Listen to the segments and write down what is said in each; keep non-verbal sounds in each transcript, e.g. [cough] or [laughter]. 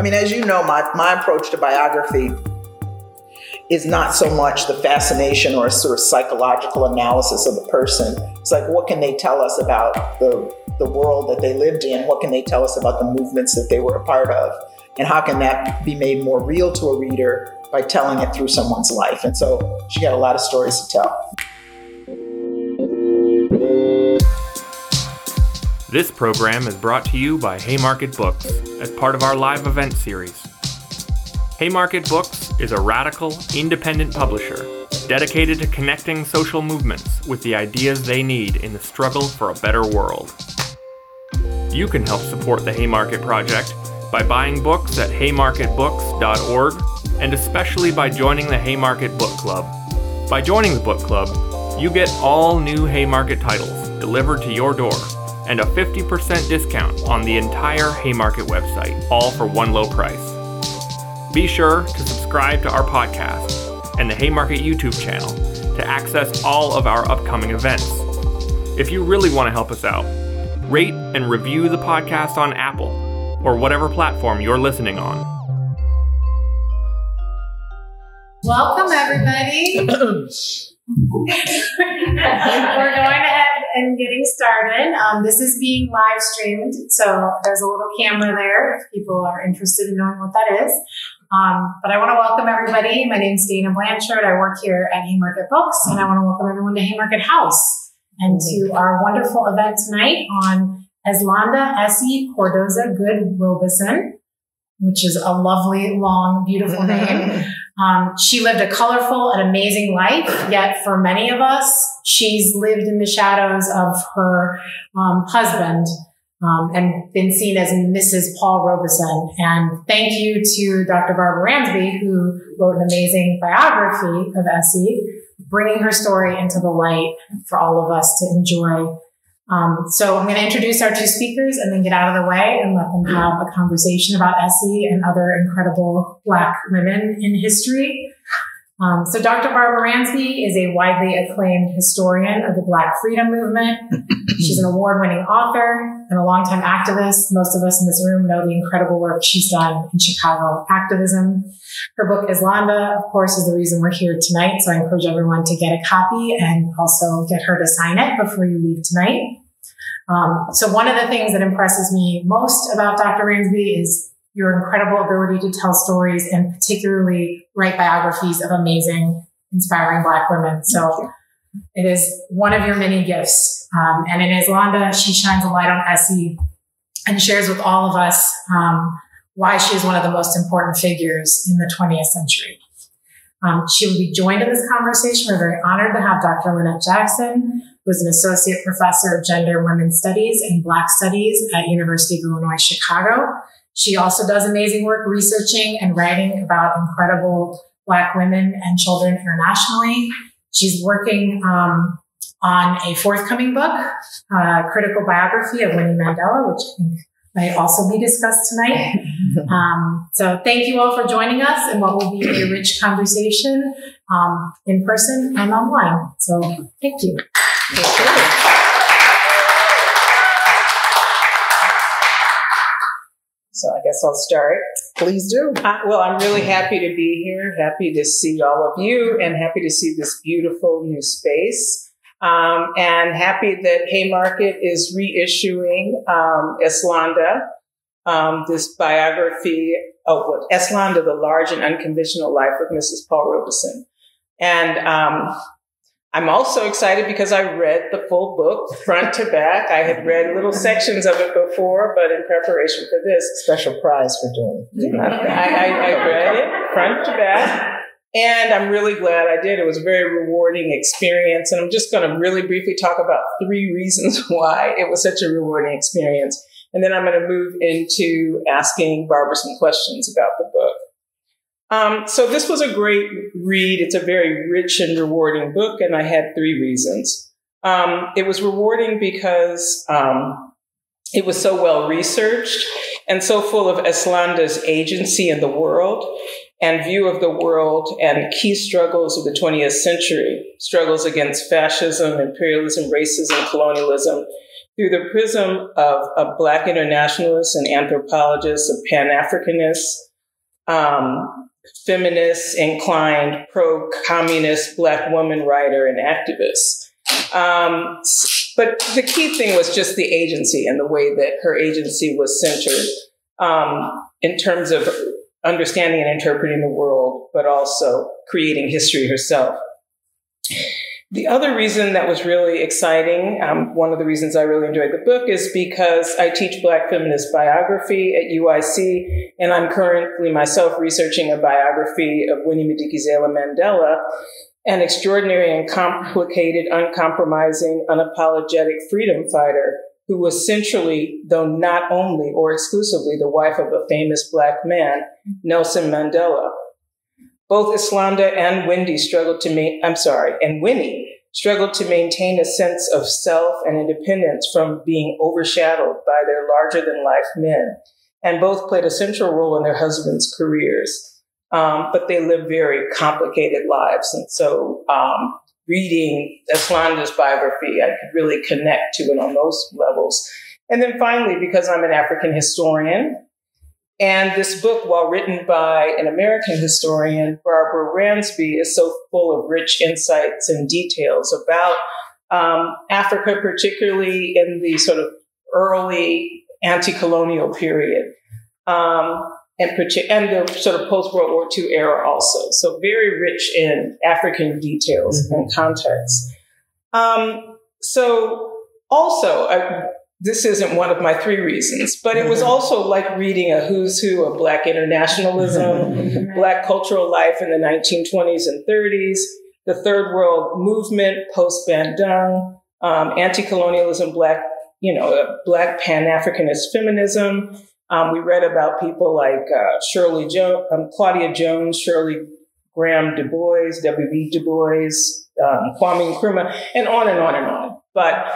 I mean, as you know, my, my approach to biography is not so much the fascination or a sort of psychological analysis of the person. It's like, what can they tell us about the, the world that they lived in? What can they tell us about the movements that they were a part of? And how can that be made more real to a reader by telling it through someone's life? And so she got a lot of stories to tell. This program is brought to you by Haymarket Books as part of our live event series. Haymarket Books is a radical, independent publisher dedicated to connecting social movements with the ideas they need in the struggle for a better world. You can help support the Haymarket Project by buying books at haymarketbooks.org and especially by joining the Haymarket Book Club. By joining the book club, you get all new Haymarket titles delivered to your door and a 50% discount on the entire Haymarket website, all for one low price. Be sure to subscribe to our podcast and the Haymarket YouTube channel to access all of our upcoming events. If you really want to help us out, rate and review the podcast on Apple or whatever platform you're listening on. Welcome, everybody. [coughs] [laughs] We're going ahead and getting started. Um, this is being live streamed, so there's a little camera there if people are interested in knowing what that is. Um, but I want to welcome everybody. My name is Dana Blanchard. I work here at Haymarket Books, and I want to welcome everyone to Haymarket House and to our wonderful event tonight on Eslanda Essie Cardozo Goode Robeson, which is a lovely, long, beautiful name. [laughs] Um, she lived a colorful and amazing life, yet for many of us, she's lived in the shadows of her um, husband um, and been seen as Mrs. Paul Robeson. And thank you to Dr. Barbara Ransby, who wrote an amazing biography of Essie, bringing her story into the light for all of us to enjoy. Um, so I'm going to introduce our two speakers and then get out of the way and let them have a conversation about Essie and other incredible Black women in history. Um, so Dr. Barbara Ransby is a widely acclaimed historian of the Black freedom movement. She's an award-winning author and a longtime activist. Most of us in this room know the incredible work she's done in Chicago activism. Her book, Eslanda, of course, is the reason we're here tonight. So I encourage everyone to get a copy and also get her to sign it before you leave tonight. Um, so one of the things that impresses me most about Dr. Ransby is your incredible ability to tell stories and particularly write biographies of amazing, inspiring Black women. So it is one of your many gifts. Um, and in Eslanda, she shines a light on Essie and shares with all of us um, why she is one of the most important figures in the 20th century. Um, she will be joined in this conversation. We're very honored to have Dr. Lynette Jackson, who's an associate professor of gender and women's studies and Black studies at University of Illinois Chicago. She also does amazing work researching and writing about incredible Black women and children internationally. She's working um, on a forthcoming book, uh, critical biography of Winnie Mandela, which I think might also be discussed tonight. [laughs] Um, so thank you all for joining us in what will be a rich conversation um, in person and online. So thank you. So I guess I'll start. Please do. Uh, well, I'm really happy to be here, happy to see all of you, and happy to see this beautiful new space. Um, and happy that Haymarket is reissuing um, Eslanda, um, this biography of what Eslanda, the large and unconventional life of Mrs. Paul Robeson. And um, I'm also excited because I read the full book front to back. I had read little sections of it before, but in preparation for this, Special prize for doing it. I, I, I read it front to back. And I'm really glad I did. It was a very rewarding experience. And I'm just going to really briefly talk about three reasons [laughs] why it was such a rewarding experience. And then I'm going to move into asking Barbara some questions about the book. Um, so this was a great read. It's a very rich and rewarding book, and I had three reasons. Um, it was rewarding because um, it was so well researched and so full of Eslanda's agency in the world and view of the world and key struggles of the 20th century struggles against fascism, imperialism, racism, colonialism through the prism of a Black internationalist and anthropologist, a Pan Africanist, um, feminist, inclined, pro communist Black woman writer and activist. Um, but the key thing was just the agency and the way that her agency was centered um, in terms of understanding and interpreting the world, but also creating history herself. The other reason that was really exciting, um, one of the reasons I really enjoyed the book, is because I teach Black feminist biography at UIC, and I'm currently myself researching a biography of Winnie Madikizela Mandela, an extraordinary and complicated, uncompromising, unapologetic freedom fighter who was centrally, though not only or exclusively, the wife of a famous Black man, Nelson Mandela. Both Eslanda and Wendy struggled to make, I'm sorry, and Winnie struggled to maintain a sense of self and independence from being overshadowed by their larger than life men. And both played a central role in their husbands' careers. Um, but they lived very complicated lives. And so, um, reading Eslanda's biography, I could really connect to it on those levels. And then finally, because I'm an African historian, and this book, while written by an American historian, Barbara Ransby, is so full of rich insights and details about um, Africa, particularly in the sort of early anti colonial period. Um, and, and the sort of post World War II era also. So very rich in African details mm-hmm. and context. Um, so also, I, this isn't one of my three reasons, but it was [laughs] also like reading a who's who of Black internationalism. [laughs] Black cultural life in the 1920s and 30s, the Third World Movement post Bandung, um, anti-colonialism, Black, you know, Black Pan-Africanist feminism. Um, we read about people like uh, Shirley jo- um, Claudia Jones, Shirley Graham Du Bois, W.B. Du Bois, um, Kwame Nkrumah, and on and on and on. But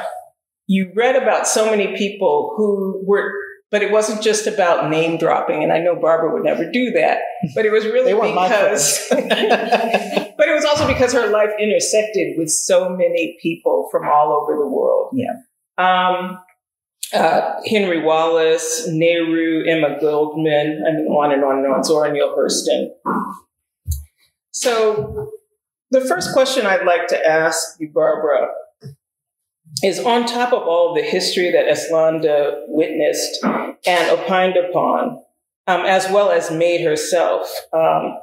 you read about so many people who were but it wasn't just about name dropping and i know barbara would never do that but it was really because [laughs] [laughs] but it was also because her life intersected with so many people from all over the world. Yeah. Um, uh, henry wallace nehru emma goldman i mean on and on and on zora neale hurston. So the first question i'd like to ask you barbara is on top of all the history that Eslanda witnessed and opined upon, um, as well as made herself. Um,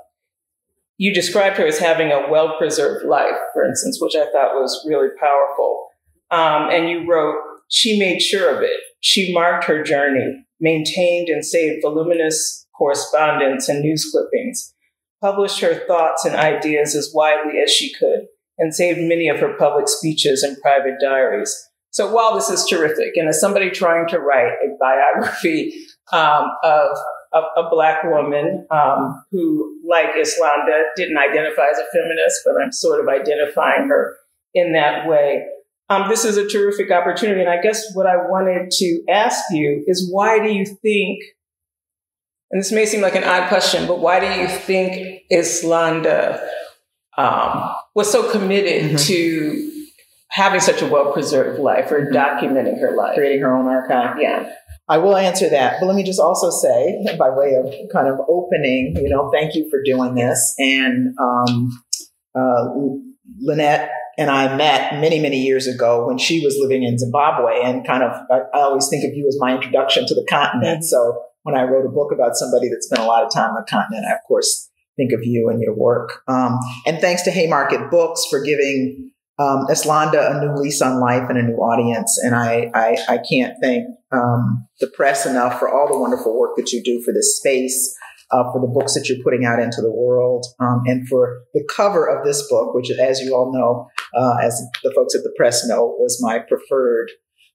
you described her as having a well preserved life, for instance, which I thought was really powerful. Um, and you wrote, she made sure of it. She marked her journey, maintained and saved voluminous correspondence and news clippings, published her thoughts and ideas as widely as she could and saved many of her public speeches and private diaries. So while this is terrific, and as somebody trying to write a biography um, of, a black woman um, who, like Eslanda, didn't identify as a feminist, but I'm sort of identifying her in that way. Um, this is a terrific opportunity. And I guess what I wanted to ask you is why do you think, and this may seem like an odd question, but why do you think Eslanda um, was so committed mm-hmm. to having such a well preserved life or mm-hmm. documenting her life, creating her own archive. Yeah. I will answer that, but let me just also say, by way of kind of opening, you know, thank you for doing this. And um, uh, Lynette and I met many, many years ago when she was living in Zimbabwe, and kind of, I, I always think of you as my introduction to the continent. Mm-hmm. So when I wrote a book about somebody that spent a lot of time on the continent, I of course think of you and your work. Um, and thanks to Haymarket Books for giving um, Eslanda a new lease on life and a new audience. And I, I, I can't thank um, the press enough for all the wonderful work that you do for this space, uh, for the books that you're putting out into the world, um, and for the cover of this book, which, as you all know, uh, as the folks at the press know, was my preferred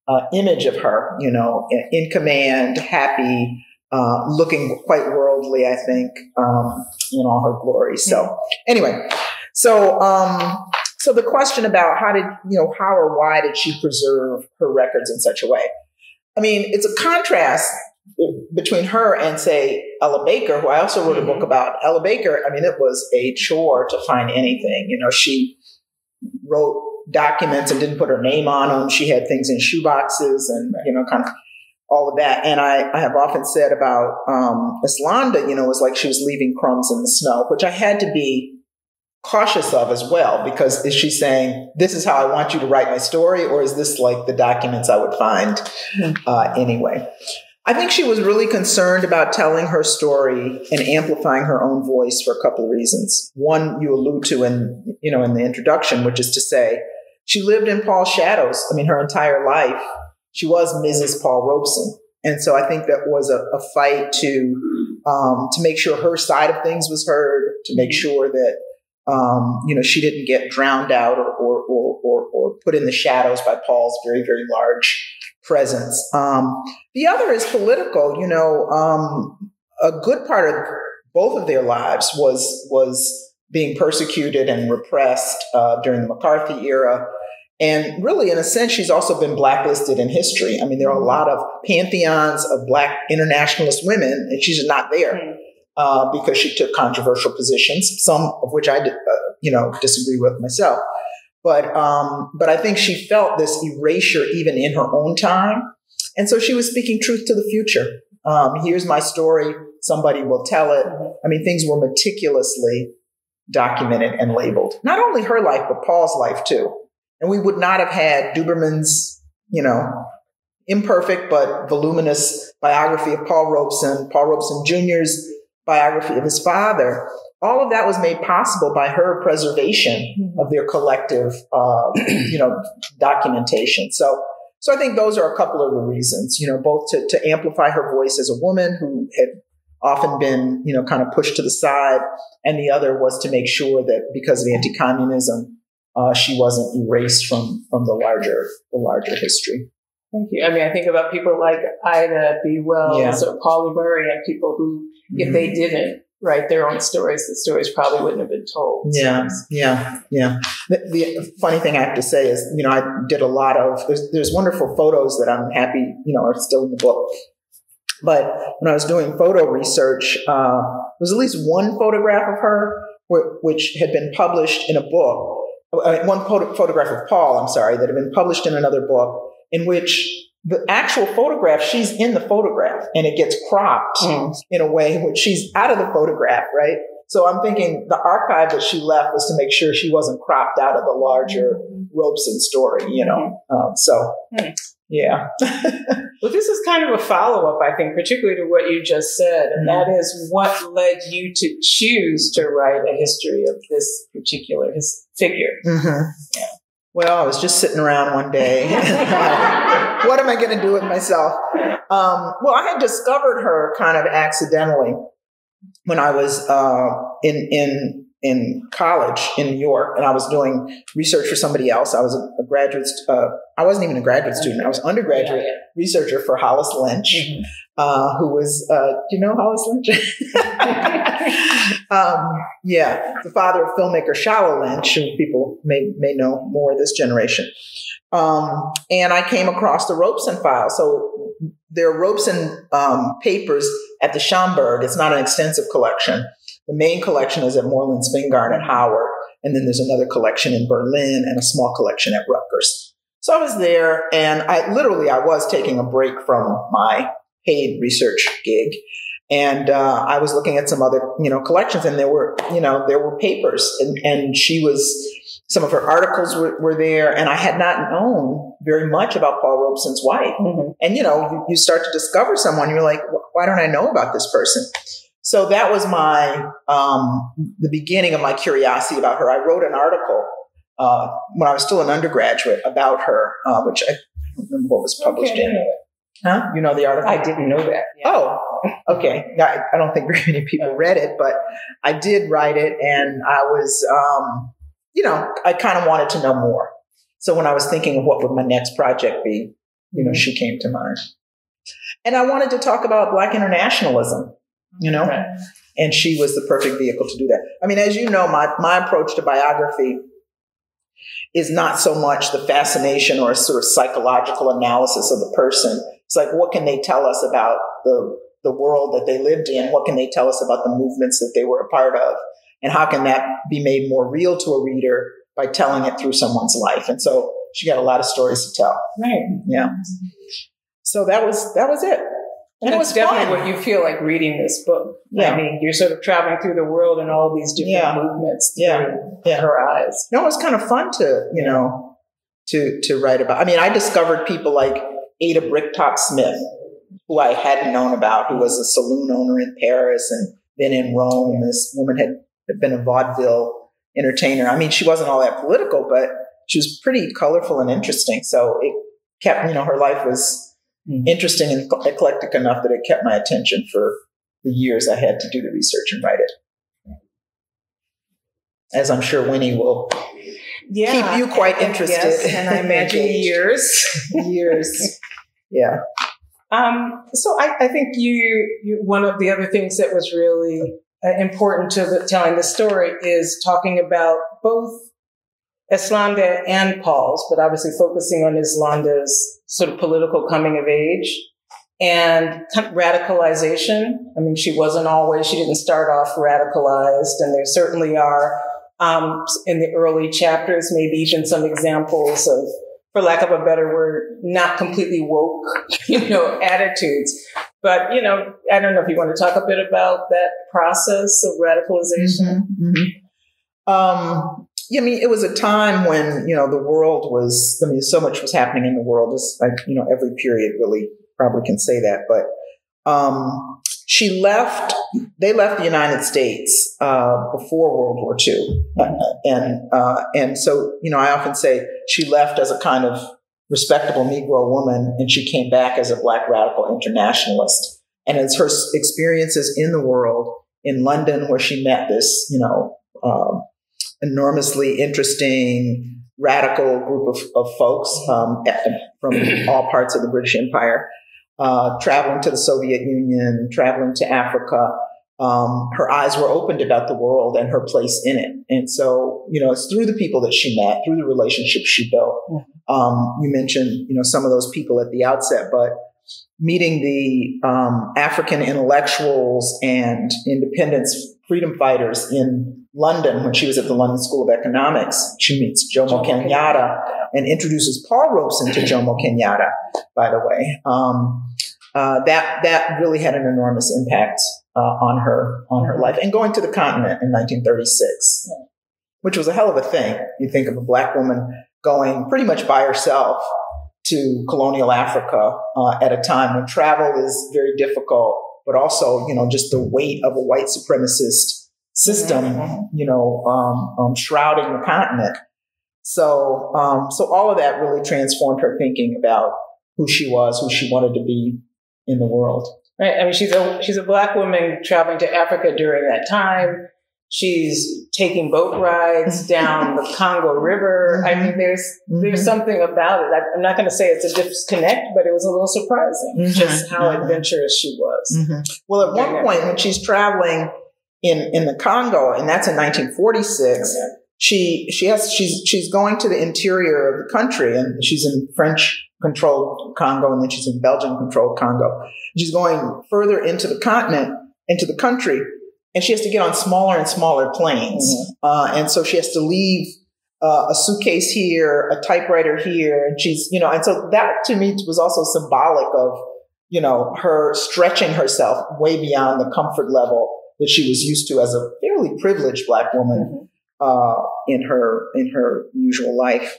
uh, image of her. You know, in, in command, happy, uh, looking quite worldly, I think, um, in all her glory. So, anyway, so um, so the question about how did you know how or why did she preserve her records in such a way? I mean, it's a contrast between her and say Ella Baker, who I also wrote a book mm-hmm. about. Ella Baker, I mean, it was a chore to find anything. You know, she wrote documents and didn't put her name on them. She had things in shoeboxes and, you know, kind of all of that. And I, I have often said about um, Eslanda, you know, it was like she was leaving crumbs in the snow, which I had to be cautious of as well, because is she saying, this is how I want you to write my story, or is this like the documents I would find uh, anyway? I think she was really concerned about telling her story and amplifying her own voice for a couple of reasons. One you allude to in, you know, in the introduction, which is to say, she lived in Paul's shadows. I mean, her entire life, she was Mrs. Paul Robeson. And so I think that was a, a fight to, um, to make sure her side of things was heard, to make sure that um, you know, she didn't get drowned out or, or, or, or, or put in the shadows by Paul's very, very large presence. Um, the other is political. You know, um, a good part of both of their lives was was being persecuted and repressed uh, during the McCarthy era. And really, in a sense, she's also been blacklisted in history. I mean, there are a lot of pantheons of black internationalist women, and she's not there. Mm uh, because she took controversial positions, some of which I, uh, you know, disagree with myself. But um, but I think she felt this erasure even in her own time, and so she was speaking truth to the future. Um, here's my story. Somebody will tell it. I mean, things were meticulously documented and labeled. Not only her life, but Paul's life too. And we would not have had Duberman's, you know, imperfect but voluminous biography of Paul Robeson, Paul Robeson Jr.'s biography of his father, all of that was made possible by her preservation mm-hmm. of their collective, uh, [clears throat] you know, documentation. So, so I think those are a couple of the reasons, you know, both to, to amplify her voice as a woman who had often been, you know, kind of pushed to the side, and the other was to make sure that because of anti-communism, uh, she wasn't erased from from the larger the larger history. Thank you. I mean, I think about people like Ida B. Wells yeah. or Pauli Murray and people who if they mm-hmm. didn't write their own stories, the stories probably wouldn't have been told. Yeah, yeah, yeah. The, the, funny thing I have to say is, you know, I did a lot of there's there's wonderful photos that I'm happy, you know, are still in the book. But when I was doing photo research, uh, there was at least one photograph of her which had been published in a book. Uh, one photograph of Paul, I'm sorry, that had been published in another book, in which the actual photograph, she's in the photograph and it gets cropped mm. in a way which she's out of the photograph, right? So I'm thinking the archive that she left was to make sure she wasn't cropped out of the larger mm-hmm. Robeson story, you know. Mm-hmm. Um, so, mm. Yeah. [laughs] well, this is kind of a follow up, I think, particularly to what you just said, and mm-hmm. that is what led you to choose to write a history of this particular his figure. Mm-hmm. Yeah. Well, I was just sitting around one day. [laughs] what am I going to do with myself? Um, well, I had discovered her kind of accidentally when I was uh, in in in college in New York, and I was doing research for somebody else. I was a, a graduate. Uh, I wasn't even a graduate student. I was undergraduate yeah, yeah. researcher for Hollis Lynch, mm-hmm. uh, who was. Uh, do you know Hollis Lynch? [laughs] um, yeah, the father of filmmaker Shola Lynch, who people may may know more this generation. Um, and I came across the Robeson file. So there are Robeson um, papers at the Schomburg. It's not an extensive collection. The main collection is at Moorland Spingarn at Howard. And then there's another collection in Berlin and a small collection at Rutgers. So I was there and I literally, I was taking a break from my paid research gig. And uh, I was looking at some other, you know, collections and there were, you know, there were papers and, and she was, some of her articles were, were, there, and I had not known very much about Paul Robeson's wife. Mm-hmm. And you know, you, you, start to discover someone, you're like, why don't I know about this person? So that was my um, the beginning of my curiosity about her. I wrote an article uh, when I was still an undergraduate about her, uh, which I don't remember what was published okay, in. Huh? You know the article? I didn't know that. Yeah. Oh, okay. I, I, don't think [laughs] very many people read it, but I did write it, and I was. Um, you know, I kind of wanted to know more. So when I was thinking of what would my next project be, you know, she came to mind. And I wanted to talk about Black internationalism, you know, right. and she was the perfect vehicle to do that. I mean, as you know, my, my approach to biography is not so much the fascination or a sort of psychological analysis of the person. It's like, what can they tell us about the, the world that they lived in? What can they tell us about the movements that they were a part of? And how can that be made more real to a reader by telling it through someone's life. And so she got a lot of stories to tell. Right. Yeah. So that was that was it. And, And it was definitely fun. what you feel like reading this book. Yeah. I mean, you're sort of traveling through the world and all these different Yeah. movements Yeah. through Yeah. her eyes. No, it was kind of fun to, you know, to to write about. I mean, I discovered people like Ada Bricktop Smith, who I hadn't known about, who was a saloon owner in Paris and then in Rome. And this woman had, had been a vaudeville entertainer. I mean, she wasn't all that political, but she was pretty colorful and interesting. So it kept, you know, her life was Mhm. interesting and eclectic enough that it kept my attention for the years I had to do the research and write it. As I'm sure Winnie will Yeah. keep you quite and- interested. Yes, and I [laughs] imagine years. [laughs] years. Yeah. Um, so I, I think you, you, one of the other things that was really uh, important to the, telling the story is talking about both Eslanda and Paul's, but obviously focusing on Eslanda's sort of political coming of age and radicalization. I mean, she wasn't always, she didn't start off radicalized, and there certainly are um, in the early chapters, maybe even some examples of, for lack of a better word, not completely woke, [laughs] you know, attitudes. But, you know, I don't know if you want to talk a bit about that process of radicalization. Mhm. Um, yeah, I mean, it was a time when you know the world was. I mean, so much was happening in the world. It's like you know, every period really probably can say that. But um, she left. They left the United States uh, before World War II, and uh, and so you know, I often say she left as a kind of respectable Negro woman, and she came back as a Black radical internationalist. And it's her experiences in the world in London, where she met this, you know, um, enormously interesting, radical group of, of folks um, from all parts of the British Empire, uh, traveling to the Soviet Union, traveling to Africa. Um, her eyes were opened about the world and her place in it. And so, you know, it's through the people that she met, through the relationships she built. Um, you mentioned, you know, some of those people at the outset, but meeting the um, African intellectuals and independence freedom fighters in London when she was at the London School of Economics. She meets Jomo Kenyatta and introduces Paul Robeson to Jomo Kenyatta, by the way. Um, uh, that that really had an enormous impact uh, on her on her life. And going to the continent in 1936, which was a hell of a thing. You think of a black woman going pretty much by herself to colonial Africa uh, at a time when travel is very difficult, but also, you know, just the weight of a white supremacist system, Mhm. you know, um, um, shrouding the continent. So, um, so all of that really transformed her thinking about who she was, who she wanted to be in the world. Right. I mean, she's a she's a black woman traveling to Africa during that time. She's taking boat rides [laughs] down the Congo River. I mean, there's there's Mhm. something about it. I- I'm not going to say it's a disconnect, but it was a little surprising Mhm. just how Mhm. adventurous she was. Well, at one point when she's traveling in in the Congo, and that's in 1946, she she has she's she's going to the interior of the country, and she's in French controlled Congo, and then she's in Belgian controlled Congo. She's going further into the continent, into the country, and she has to get on smaller and smaller planes, uh, and so she has to leave. Uh, a suitcase here, a typewriter here, and she's, you know, and so that to me was also symbolic of, you know, her stretching herself way beyond the comfort level that she was used to as a fairly privileged black woman uh, in her in her usual life.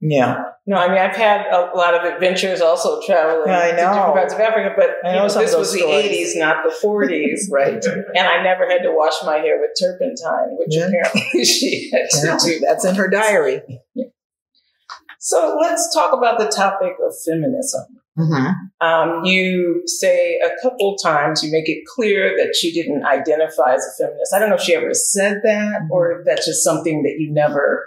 Yeah, No, I mean I've had a lot of adventures also traveling Yeah, I to know. different parts of Africa, but know know, this was the stories. '80s, not the '40s, [laughs] right. and I never had to wash my hair with turpentine, which Yeah. apparently [laughs] she had to Yeah, do. That's in her diary. So let's talk about the topic of feminism. Mm-hmm. Um, you say a couple times, you make it clear that she didn't identify as a feminist. I don't know if she ever said that or if that's just something that you never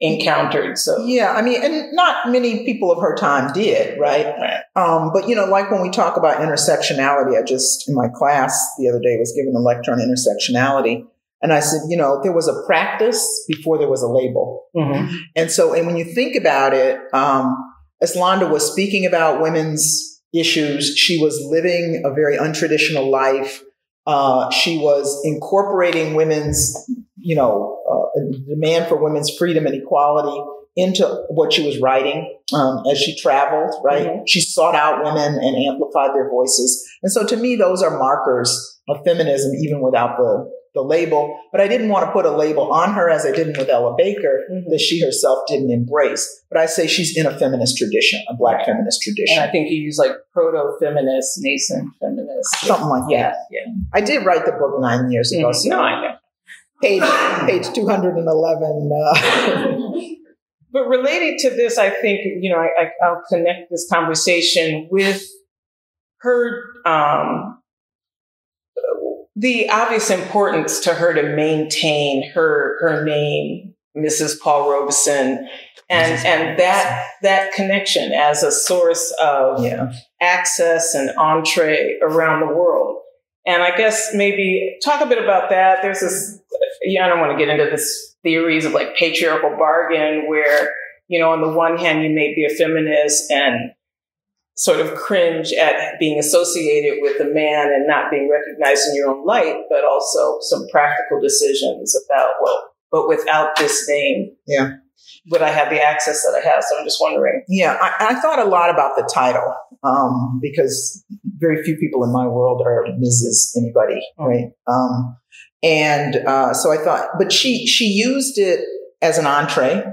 encountered. So, Yeah, I mean, and not many people of her time did, right? Right. Um, but you know, like when we talk about intersectionality, I just in my class the other day was given a lecture on intersectionality, and I said, you know, there was a practice before there was a label. Mhm. And so, and when you think about it, um, as Londa was speaking about women's issues. She was living a very untraditional life. Uh, she was incorporating women's you know, uh, demand for women's freedom and equality into what she was writing um, as she traveled, right? Mm-hmm. She sought out women and amplified their voices. And so to me, those are markers of feminism, even without the, the label. But I didn't want to put a label on her as I didn't with Ella Baker mm-hmm. that she herself didn't embrace. But I say she's in a feminist tradition, a black feminist tradition. And I think you use like proto feminist, nascent feminist. Something like yeah, that. Yeah. I did write the book nine years ago. Mm-hmm. So no, I know. Page, page 211. Uh, [laughs] But related to this, I think, you know, I, will connect this conversation with her, um, the obvious importance to her to maintain her, her name, Mrs. Paul Robeson, and, and that, that connection as a source of yeah. access and entree around the world. And I guess maybe talk a bit about that. There's this, yeah, I don't want to get into this theories of like patriarchal bargain where, you know, on the one hand, you may be a feminist and sort of cringe at being associated with a man and not being recognized in your own light, but also some practical decisions about, well, but without this name, yeah, would I have the access that I have? So I'm just wondering. Yeah, I, I thought a lot about the title um, because very few people in my world are Mrs. Anybody, mm-hmm. right? Um, and uh, so I thought, but she she used it as an entree.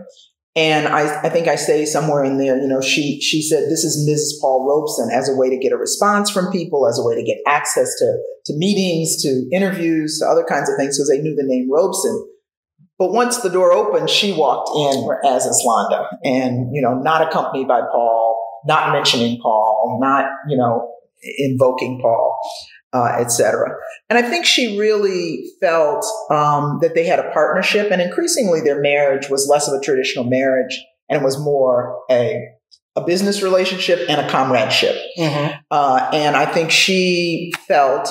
And I, I think I say somewhere in there, you know, she she said this is Mrs. Paul Robeson as a way to get a response from people, as a way to get access to to meetings, to interviews, to other kinds of things, because they knew the name Robeson. But once the door opened, she walked in as Eslanda, and you know, not accompanied by Paul, not mentioning Paul, not you know, invoking Paul uh, etc. And I think she really felt um, that they had a partnership, and increasingly their marriage was less of a traditional marriage and it was more a a business relationship and a comradeship. Mm-hmm. Uh, and I think she felt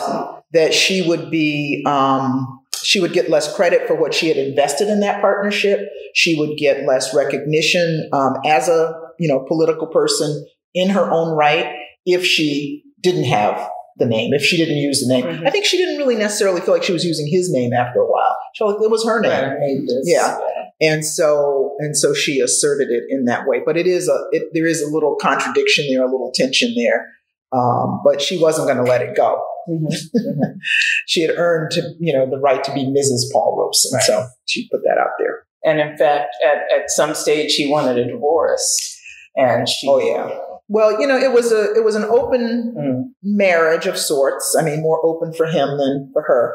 that she would be um, she would get less credit for what she had invested in that partnership. She would get less recognition um, as a you know political person in her own right if she didn't have the name, if she didn't use the name. Mm-hmm. I think she didn't really necessarily feel like she was using his name after a while. She felt like it was her name. Yeah. And so and so she asserted it in that way. But it is a it, there is a little contradiction there, a little tension there. Um, but she wasn't going to let it go. Mm-hmm. mm-hmm. [laughs] she had earned to, you know the right to be Mrs. Paul Robeson, right. so she put that out there. And in fact, at, at some stage, she wanted a divorce, and she. Oh yeah well, you know, it was a it was an open mm. marriage of sorts. I mean, more open for him than for her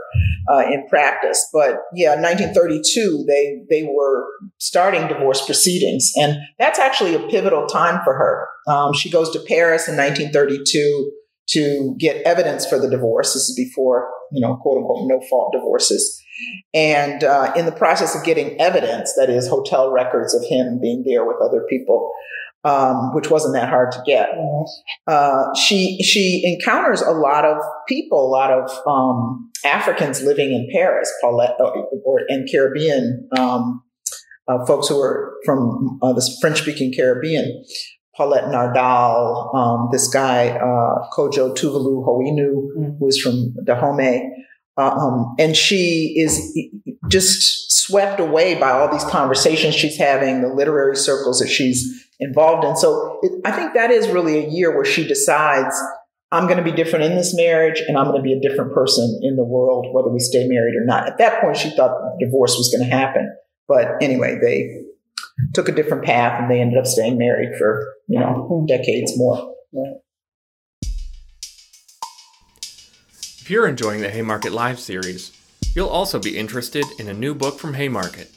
uh, in practice. But yeah, 1932, they they were starting divorce proceedings, and that's actually a pivotal time for her. Um, she goes to Paris in 1932 to get evidence for the divorce. This is before you know, quote unquote, no fault divorces. And uh, in the process of getting evidence, that is, hotel records of him being there with other people, um, which wasn't that hard to get. Uh, she she encounters a lot of people, a lot of um, Africans living in Paris, Paulette, or in Caribbean um, uh, folks who are from uh, the French speaking Caribbean. Paulette Nardal, um, this guy uh, Kojo Tovalou Houénou, mm-hmm. who is from Dahomey. Uh, um, and she is just swept away by all these conversations she's having, the literary circles that she's involved in. So it, I think that is really a year where she decides I'm going to be different in this marriage and I'm going to be a different person in the world, whether we stay married or not. At that point, she thought divorce was going to happen. But anyway, they took a different path and they ended up staying married for, you know, decades more. If you're enjoying the Haymarket Live series, you'll also be interested in a new book from Haymarket,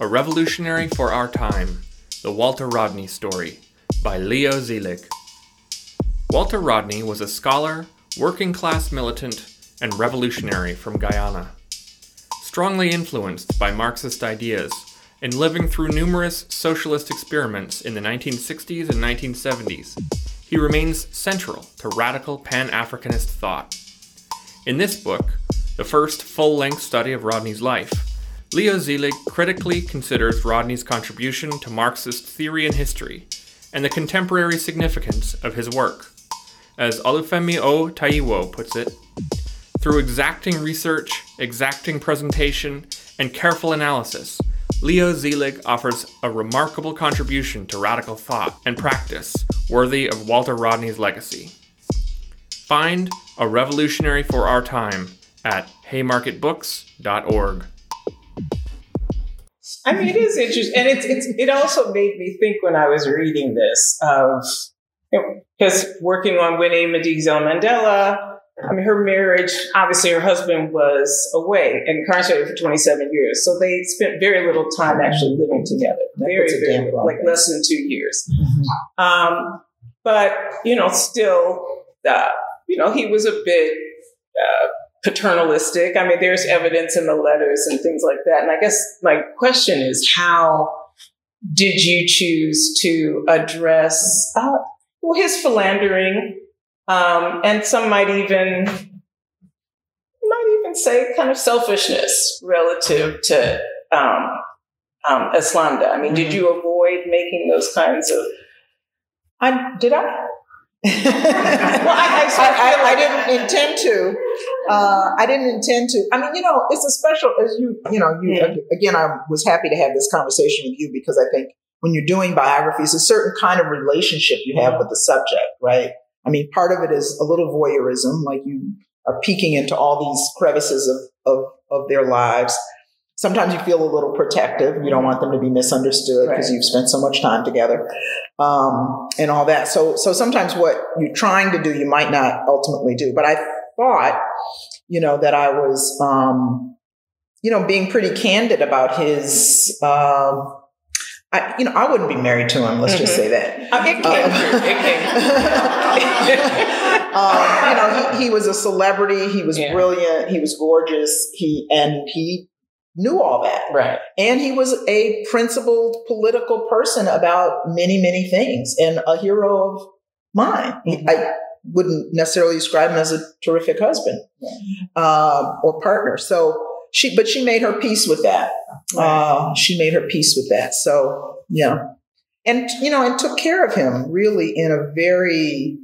A Revolutionary for Our Time The Walter Rodney Story by Leo Zeilig. Walter Rodney was a scholar, working class militant, and revolutionary from Guyana. Strongly influenced by Marxist ideas and living through numerous socialist experiments in the 1960s and 1970s, he remains central to radical Pan Africanist thought. In this book, the first full length study of Rodney's life, Leo Zeilig critically considers Rodney's contribution to Marxist theory and history and the contemporary significance of his work. As Olufemi O. Taiwo puts it, through exacting research, exacting presentation, and careful analysis, Leo Zeilig offers a remarkable contribution to radical thought and practice worthy of Walter Rodney's legacy. Find A Revolutionary for Our Time at haymarketbooks.org. I mean, it is interesting, and it's, it's it also made me think when I was reading this of because you know, working on Winnie Madikizela Mandela. I mean, her marriage, obviously, her husband was away, and incarcerated for 27 years. So they spent very little time actually living together. That very, very little, like less than two years. Mhm. Um, but, you know, still, uh, you know, he was a bit uh, paternalistic. I mean, there's evidence in the letters and things like that. And I guess my question is how did you choose to address uh, well, his philandering? Um, and some might even might even say kind of selfishness relative to um, um, Eslanda. I mean, did Mhm. you avoid making those kinds of? I did I? Well, I- I- I, I, didn't intend to. Uh, I didn't intend to. I mean, you know, it's a special, as you, you know, you, Yeah. again, I was happy to have this conversation with you because I think when you're doing biographies, a certain kind of relationship you have with the subject, right? I mean, part of it is a little voyeurism, like you are peeking into all these crevices of, of, of their lives. Sometimes you feel a little protective. You don't want them to be misunderstood because Right. you've spent so much time together um, and all that. So, so sometimes what you're trying to do, you might not ultimately do. But I thought, you know, that I was, um, you know, being pretty candid about his. Um, I, you know, I wouldn't be married to him. Let's just Mhm. say that. It came through. It came. [laughs] um, you know, he, he was a celebrity. He was Yeah. brilliant. He was gorgeous. He and he knew all that. right. And he was a principled political person about many, many things and a hero of mine. Mhm. I wouldn't necessarily describe him as a terrific husband um, or partner. So she, but she made her peace with that. Uh, she made her peace with that. So yeah, and you know, and took care of him really in a very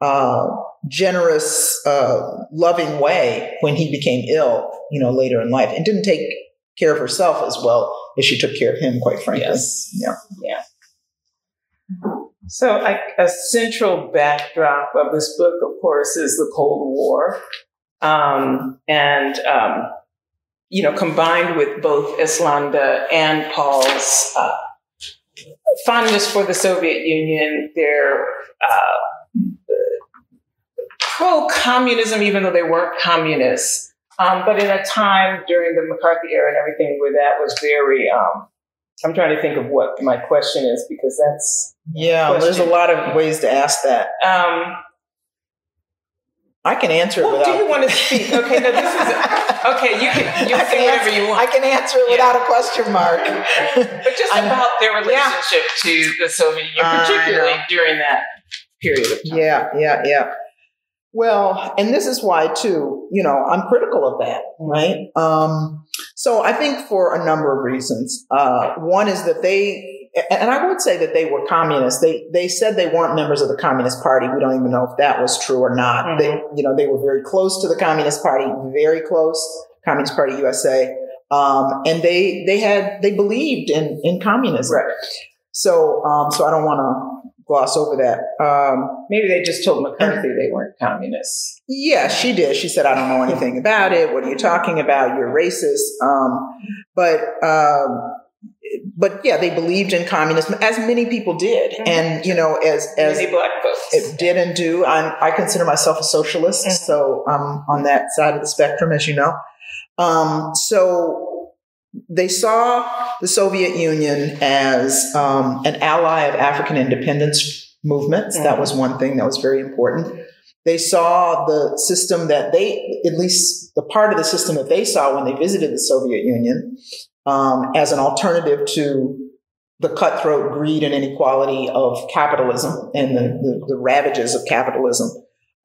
uh, generous, uh, loving way when he became ill. You know, later in life, and didn't take care of herself as well as she took care of him. Quite frankly, Yes. yeah. Yeah. So, like a central backdrop of this book, of course, is the Cold War, um, and um, you know, combined with both Eslanda and Paul's uh, fondness for the Soviet Union, their uh, pro-communism, even though they weren't communists, um, but in a time during the McCarthy era and everything where that was very. Um, I'm trying to think of what my question is because that's Yeah, there's a lot of ways to ask that. Um, I can answer it well, without. do you want to speak? [laughs] Okay, no, this is okay. You can you can say whatever you I can answer it Yeah. without a question mark. [laughs] [laughs] but just I'm- about their relationship to the Soviet Union, particularly during that period of time. Yeah, yeah, yeah. Well, and this is why too, you know, I'm critical of that, right? Um, so I think for a number of reasons. Uh, one is that they, and I would say that they were communists. They they said they weren't members of the Communist Party. We don't even know if that was true or not. They, you know, they were very close to the Communist Party, very close. Communist Party USA, um, and they they had they believed in in communism. Right. So um, so I don't want to gloss over that. Um, Maybe they just told McCarthy they weren't communists. yeah, she did. She said, I don't know anything about it. What are you talking about? You're racist. Um, but, um, but yeah, they believed in communism, as many people did. Mhm. And, you know, as, as Many black folks. it did and do, I'm, I consider myself a socialist. Mhm. So I'm on that side of the spectrum, as you know. Um, so they saw the Soviet Union as um, an ally of African independence movements. That was one thing that was very important. They saw the system that they, at least the part of the system that they saw when they visited the Soviet Union, um, as an alternative to the cutthroat greed and inequality of capitalism and the, the, the ravages of capitalism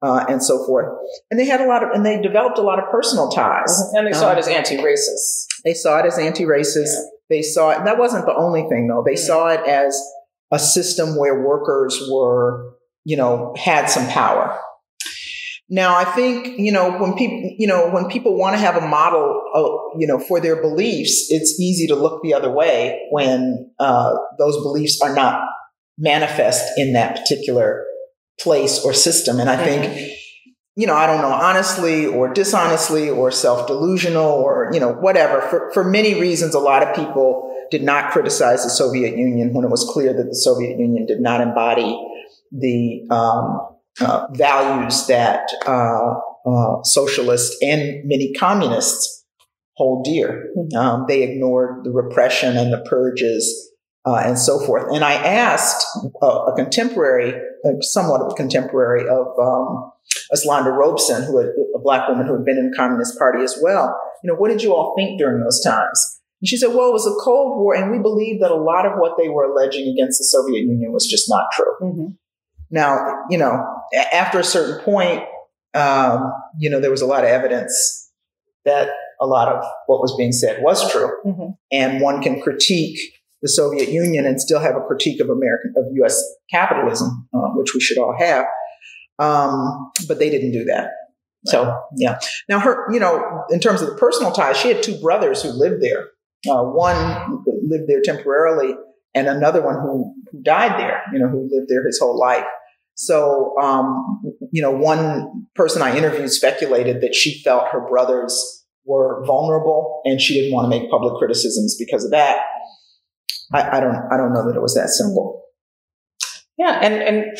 uh, and so forth. And they had a lot of, and they developed a lot of personal ties. and they saw Um, it as anti-racist. They saw it as anti-racist. They saw it, that wasn't the only thing though. They Mm. saw it as a system where workers were, you know, had some power. Now, I think you know when people you know when people want to have a model, of, you know, for their beliefs, it's easy to look the other way when uh, those beliefs are not manifest in that particular place or system. And I think, mm-hmm. you know, I don't know, honestly or dishonestly or self delusional or you know whatever. For for many reasons, a lot of people did not criticize the Soviet Union when it was clear that the Soviet Union did not embody the um, uh, values that uh, uh, socialists and many communists hold dear. Mm-hmm. Um, they ignored the repression and the purges uh, and so forth. And I asked a, a contemporary, somewhat of a contemporary of um, Eslanda Robeson, who had, a black woman who had been in the Communist Party as well, you know, what did you all think during those times? And she said, well, it was a Cold War, and we believe that a lot of what they were alleging against the Soviet Union was just not true. Mm-hmm. Now, you know, after a certain point, um, you know, there was a lot of evidence that a lot of what was being said was true. Mm-hmm. And one can critique the Soviet Union and still have a critique of American, of U.S. capitalism, uh, which we should all have. Um, but they didn't do that. So, yeah. Now, her, you know, in terms of the personal ties, she had two brothers who lived there. Uh, one lived there temporarily, and another one who, who died there, you know, who lived there his whole life. So, um, you know, one person I interviewed speculated that she felt her brothers were vulnerable and she didn't want to make public criticisms because of that. I, I don't, I don't know that it was that simple. Yeah, and and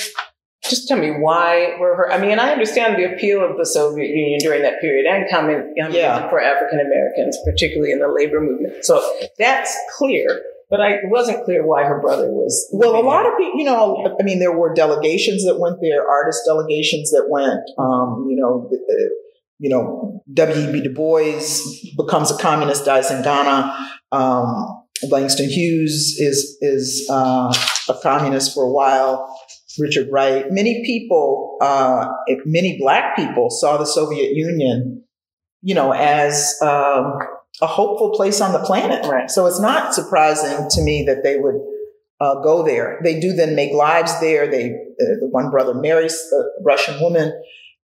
just tell me why were her? I mean, I understand the appeal of the Soviet Union during that period and coming yeah. for African Americans, particularly in the labor movement. So that's clear. But I wasn't clear why her brother was. Well, a lot of people, you know, I mean, there were delegations that went there, artist delegations that went. Um, you know, the, you know, W.E.B. Du Bois becomes a communist, dies in Ghana. Um, Langston Hughes is is uh, a communist for a while. Richard Wright. Many people, uh, many black people, saw the Soviet Union, you know, as um, a hopeful place on the planet. Right. So it's not surprising to me that they would uh, go there. They do then make lives there. They uh, the one brother marries a Russian woman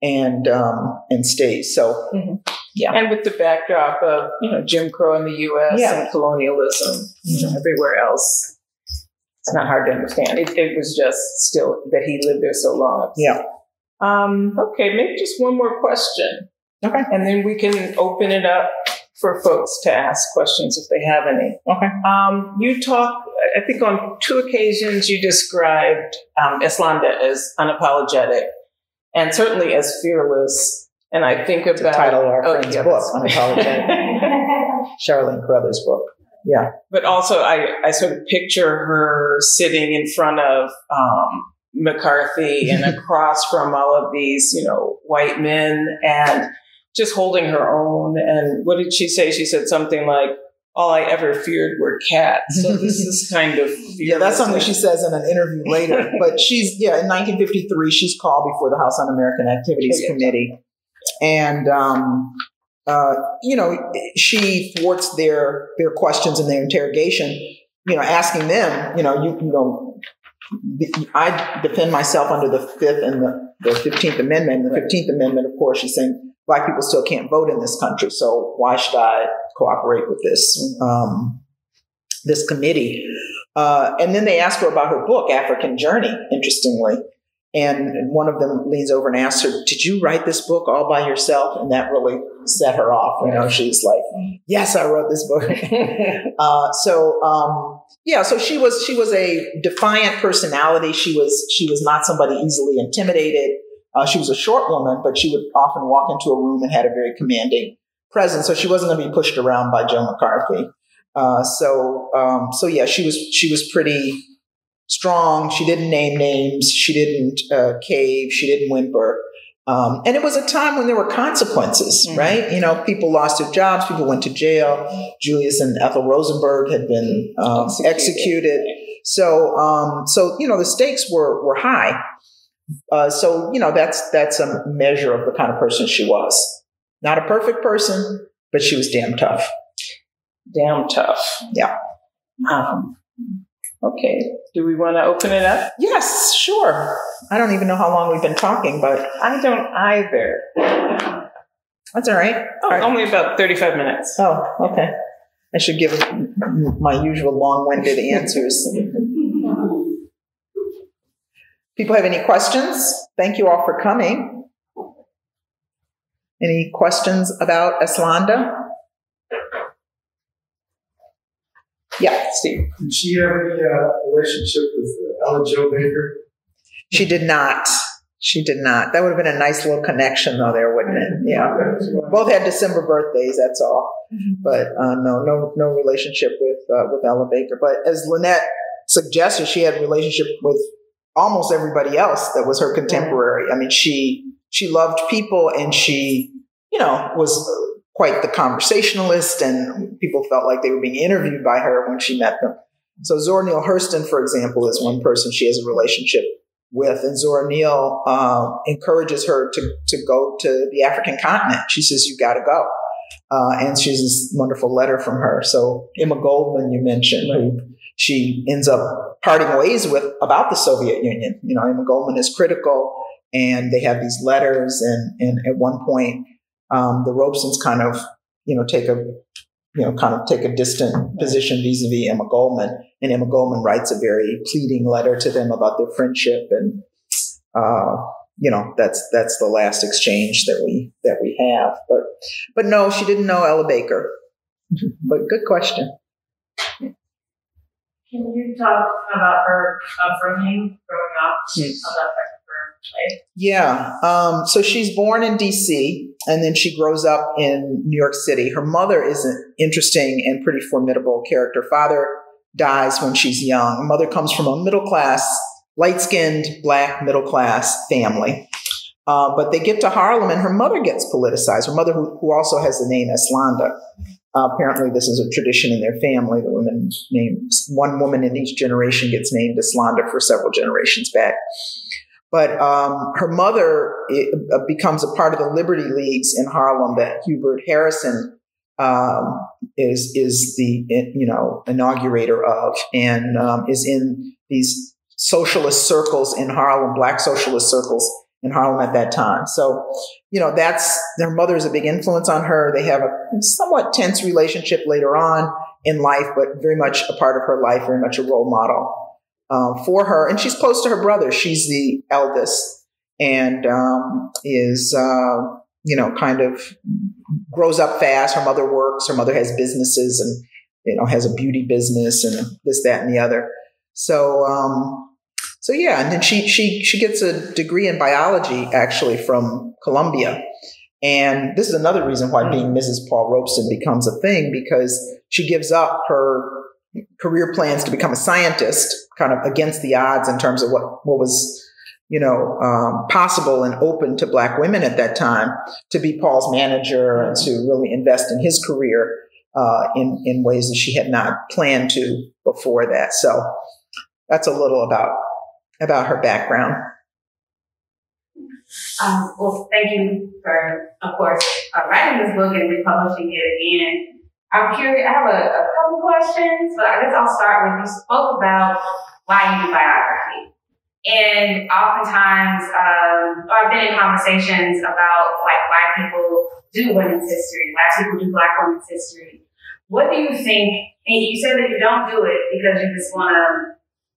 and um, and stays. So mm-hmm. Yeah, and with the backdrop of you know Jim Crow in the U.S. Yeah. and colonialism mm-hmm. everywhere else, it's not hard to understand. It, it, was just still that he lived there so long. Yeah. Um, okay, maybe just one more question. Okay, and then we can open it up for folks to ask questions if they have any. Okay. Um, you talk, I think on two occasions you described um, Eslanda as unapologetic and certainly as fearless. And I think about the title of our oh, friend's yeah, book, Unapologetic. [laughs] Charlene Carruthers' book. Yeah. But also, I, I sort of picture her sitting in front of um, McCarthy and [laughs] across from all of these, you know, white men and just holding her own. And what did she say? She said something like, all I ever feared were cats. So this is [laughs] kind of yeah. That's something she says in an interview later. but she's yeah. In 1953, she's called before the House Un-American Activities Committee, and um, uh, you know she thwarts their their questions and their interrogation. You know, asking them, you know, you you know, I defend myself under the Fifth and the Fifteenth Amendment. The Fifteenth Amendment, of course, she's saying black people still can't vote in this country. So why should I cooperate with this um, this committee? Uh, and then they ask her about her book, African Journey. Interestingly, and one of them leans over and asks her, "Did you write this book all by yourself?" And that really set her off. You know, she's like, "Yes, I wrote this book." [laughs] uh, so. Um, yeah, so she was she was a defiant personality. She was she was not somebody easily intimidated. Uh, she was a short woman, but she would often walk into a room and had a very commanding presence. So she wasn't going to be pushed around by Joe McCarthy. Uh, so, um, so yeah, she was she was pretty strong. She didn't name names. She didn't uh, cave. She didn't whimper. Um, and it was a time when there were consequences, mm-hmm. right? You know, people lost their jobs, people went to jail. Julius and Ethel Rosenberg had been um, executed. executed. So, um, so you know, the stakes were were high. Uh, so you know that's that's a measure of the kind of person she was. Not a perfect person, but she was damn tough. Damn tough. Yeah. Okay. Do we want to open it up? Yes, sure. I don't even know how long we've been talking, but I don't either. that's all right. Oh, All right. only about 35 minutes. Oh, okay. I should give my usual long-winded answers. People have any questions? Thank you all for coming. Any questions about Eslanda? Yeah, Steve. Did she have any uh, relationship with uh, Ella Jo Baker? She did not. She did not. That would have been a nice little connection, though, there, wouldn't it? [laughs] Yeah. Both had December birthdays. That's all. But uh, no, no, no relationship with uh, with Ella Baker. But as Lynette suggested, she had a relationship with almost everybody else that was her contemporary. I mean, she she loved people, and she, you know, was quite the conversationalist, and people felt like they were being interviewed by her when she met them. So Zora Neale Hurston, for example, is one person she has a relationship with, and Zora Neale uh, encourages her to to go to the African continent. She says, "You got to go." Uh, and she's this wonderful letter from her. So Emma Goldman, you mentioned, who she ends up parting ways with about the Soviet Union. You know, Emma Goldman is critical, and they have these letters. And and at one point, um, the Robesons kind of you know take a you know kind of take a distant position vis-a-vis Emma Goldman, and Emma Goldman writes a very pleading letter to them about their friendship and. Uh, you know that's that's the last exchange that we that we have but but no she didn't know ella baker but good question Can you talk about her upbringing growing up? Yes. Life? yeah um, so she's born in dc and then she grows up in new york city her mother is an interesting and pretty formidable character father dies when she's young mother comes from a middle class light-skinned black middle class family uh, but they get to harlem and her mother gets politicized her mother who, who also has the name eslanda Uh, apparently, this is a tradition in their family. The women names one woman in each generation gets named Eslanda for several generations back. But um, her mother it, uh, becomes a part of the Liberty Leagues in Harlem that Hubert Harrison um, is is the you know inaugurator of, and um, is in these socialist circles in Harlem, black socialist circles in Harlem at that time. So, you know, that's their mother is a big influence on her. They have a somewhat tense relationship later on in life, but very much a part of her life, very much a role model um, for her. And she's close to her brother. She's the eldest and um, is, uh, you know, kind of grows up fast. Her mother works. Her mother has businesses and, you know, has a beauty business and this, that, and the other. So, um, so yeah, and then she she she gets a degree in biology actually from Columbia, and this is another reason why being Mrs. Paul Robeson becomes a thing because she gives up her career plans to become a scientist, kind of against the odds in terms of what what was you know um, possible and open to black women at that time to be Paul's manager and to really invest in his career uh, in in ways that she had not planned to before that. So that's a little about about her background. Um, well, thank you for, of course, uh, writing this book and republishing it again. I'm curious, I have a, a couple questions, but I guess I'll start with you spoke about why you do biography. And oftentimes, um, I've been in conversations about like why people do women's history, why people do black women's history. What do you think? And you said that you don't do it because you just want to